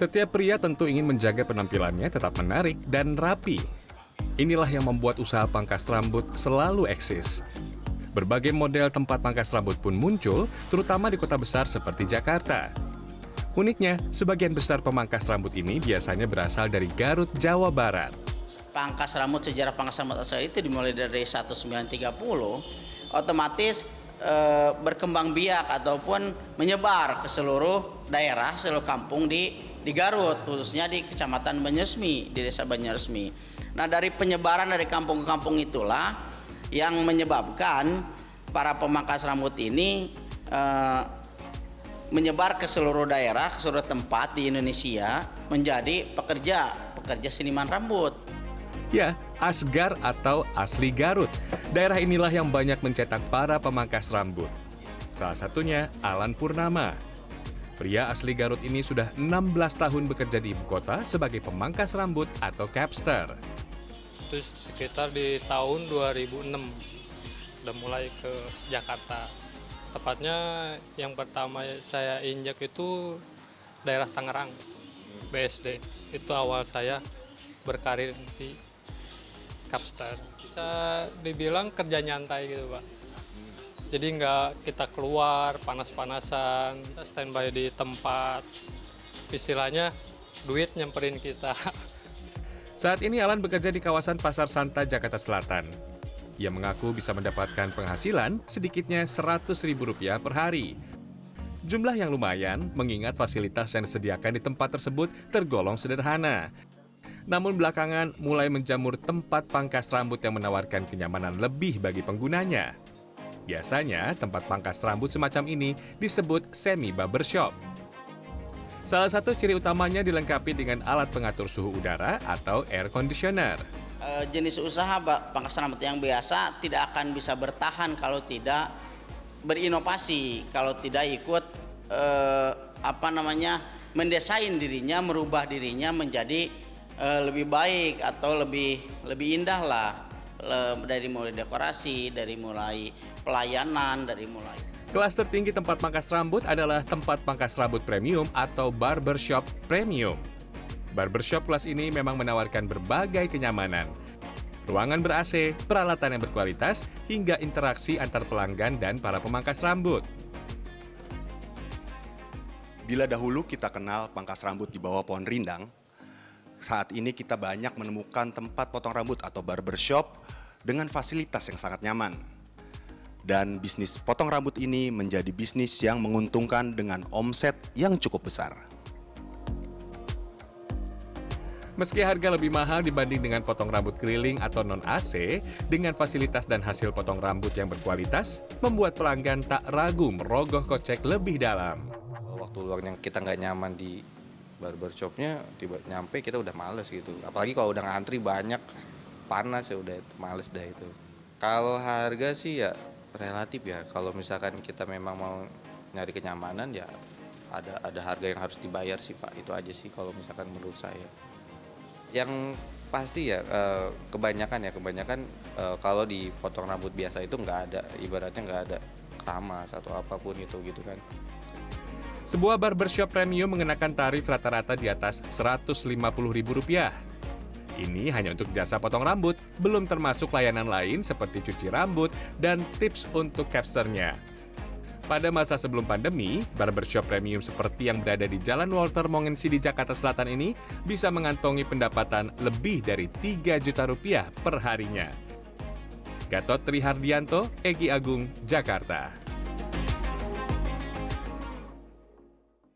Setiap pria tentu ingin menjaga penampilannya tetap menarik dan rapi. Inilah yang membuat usaha pangkas rambut selalu eksis. Berbagai model tempat pangkas rambut pun muncul, terutama di kota besar seperti Jakarta. Uniknya, sebagian besar pemangkas rambut ini biasanya berasal dari Garut, Jawa Barat. pangkas rambut sejarah pangkas rambut asal itu dimulai dari 1930 otomatis eh, berkembang biak ataupun menyebar ke seluruh daerah seluruh kampung di di Garut khususnya di kecamatan Banyuresmi di desa Banyuresmi. Nah dari penyebaran dari kampung ke kampung itulah yang menyebabkan para pemangkas rambut ini eh, menyebar ke seluruh daerah, ke seluruh tempat di Indonesia menjadi pekerja pekerja seniman rambut. Ya, Asgar atau asli Garut. Daerah inilah yang banyak mencetak para pemangkas rambut. Salah satunya Alan Purnama. Pria asli Garut ini sudah 16 tahun bekerja di ibu kota sebagai pemangkas rambut atau capster. Itu sekitar di tahun 2006 udah mulai ke Jakarta. Tepatnya yang pertama saya injak itu daerah Tangerang, BSD. Itu awal saya berkarir di Capstar. Bisa dibilang kerja nyantai gitu pak. Jadi nggak kita keluar panas-panasan, standby di tempat. Istilahnya duit nyamperin kita. Saat ini Alan bekerja di kawasan Pasar Santa, Jakarta Selatan. Ia mengaku bisa mendapatkan penghasilan sedikitnya Rp100.000 per hari. Jumlah yang lumayan mengingat fasilitas yang disediakan di tempat tersebut tergolong sederhana. Namun belakangan mulai menjamur tempat pangkas rambut yang menawarkan kenyamanan lebih bagi penggunanya. Biasanya tempat pangkas rambut semacam ini disebut semi barbershop. Salah satu ciri utamanya dilengkapi dengan alat pengatur suhu udara atau air conditioner. Eh, jenis usaha pangkas rambut yang biasa tidak akan bisa bertahan kalau tidak berinovasi, kalau tidak ikut eh, apa namanya mendesain dirinya, merubah dirinya menjadi eh, lebih baik atau lebih lebih indah lah dari mulai dekorasi, dari mulai pelayanan, dari mulai Kelas tertinggi tempat pangkas rambut adalah tempat pangkas rambut premium atau barbershop premium. Barbershop kelas ini memang menawarkan berbagai kenyamanan. Ruangan ber-AC, peralatan yang berkualitas, hingga interaksi antar pelanggan dan para pemangkas rambut. Bila dahulu kita kenal pangkas rambut di bawah pohon rindang, saat ini kita banyak menemukan tempat potong rambut atau barbershop dengan fasilitas yang sangat nyaman. Dan bisnis potong rambut ini menjadi bisnis yang menguntungkan dengan omset yang cukup besar. Meski harga lebih mahal dibanding dengan potong rambut keriling atau non-AC, dengan fasilitas dan hasil potong rambut yang berkualitas, membuat pelanggan tak ragu merogoh kocek lebih dalam. waktu luangnya kita nggak nyaman di barbershopnya tiba nyampe kita udah males gitu. Apalagi kalau udah ngantri banyak panas ya udah males dah itu. Kalau harga sih ya relatif ya. Kalau misalkan kita memang mau nyari kenyamanan ya ada ada harga yang harus dibayar sih pak. Itu aja sih kalau misalkan menurut saya. Yang pasti ya eh, kebanyakan ya kebanyakan eh, kalau di potong rambut biasa itu nggak ada. Ibaratnya nggak ada keramas atau apa pun itu gitu kan Sebuah barbershop premium mengenakan tarif rata-rata di atas Rp150.000. Ini hanya untuk jasa potong rambut, belum termasuk layanan lain seperti cuci rambut dan tips untuk capsternya. Pada masa sebelum pandemi, barbershop premium seperti yang berada di Jalan Walter Mongensi di Jakarta Selatan ini bisa mengantongi pendapatan lebih dari 3 juta rupiah per harinya. Gatot Trihardianto, Egi Agung, Jakarta.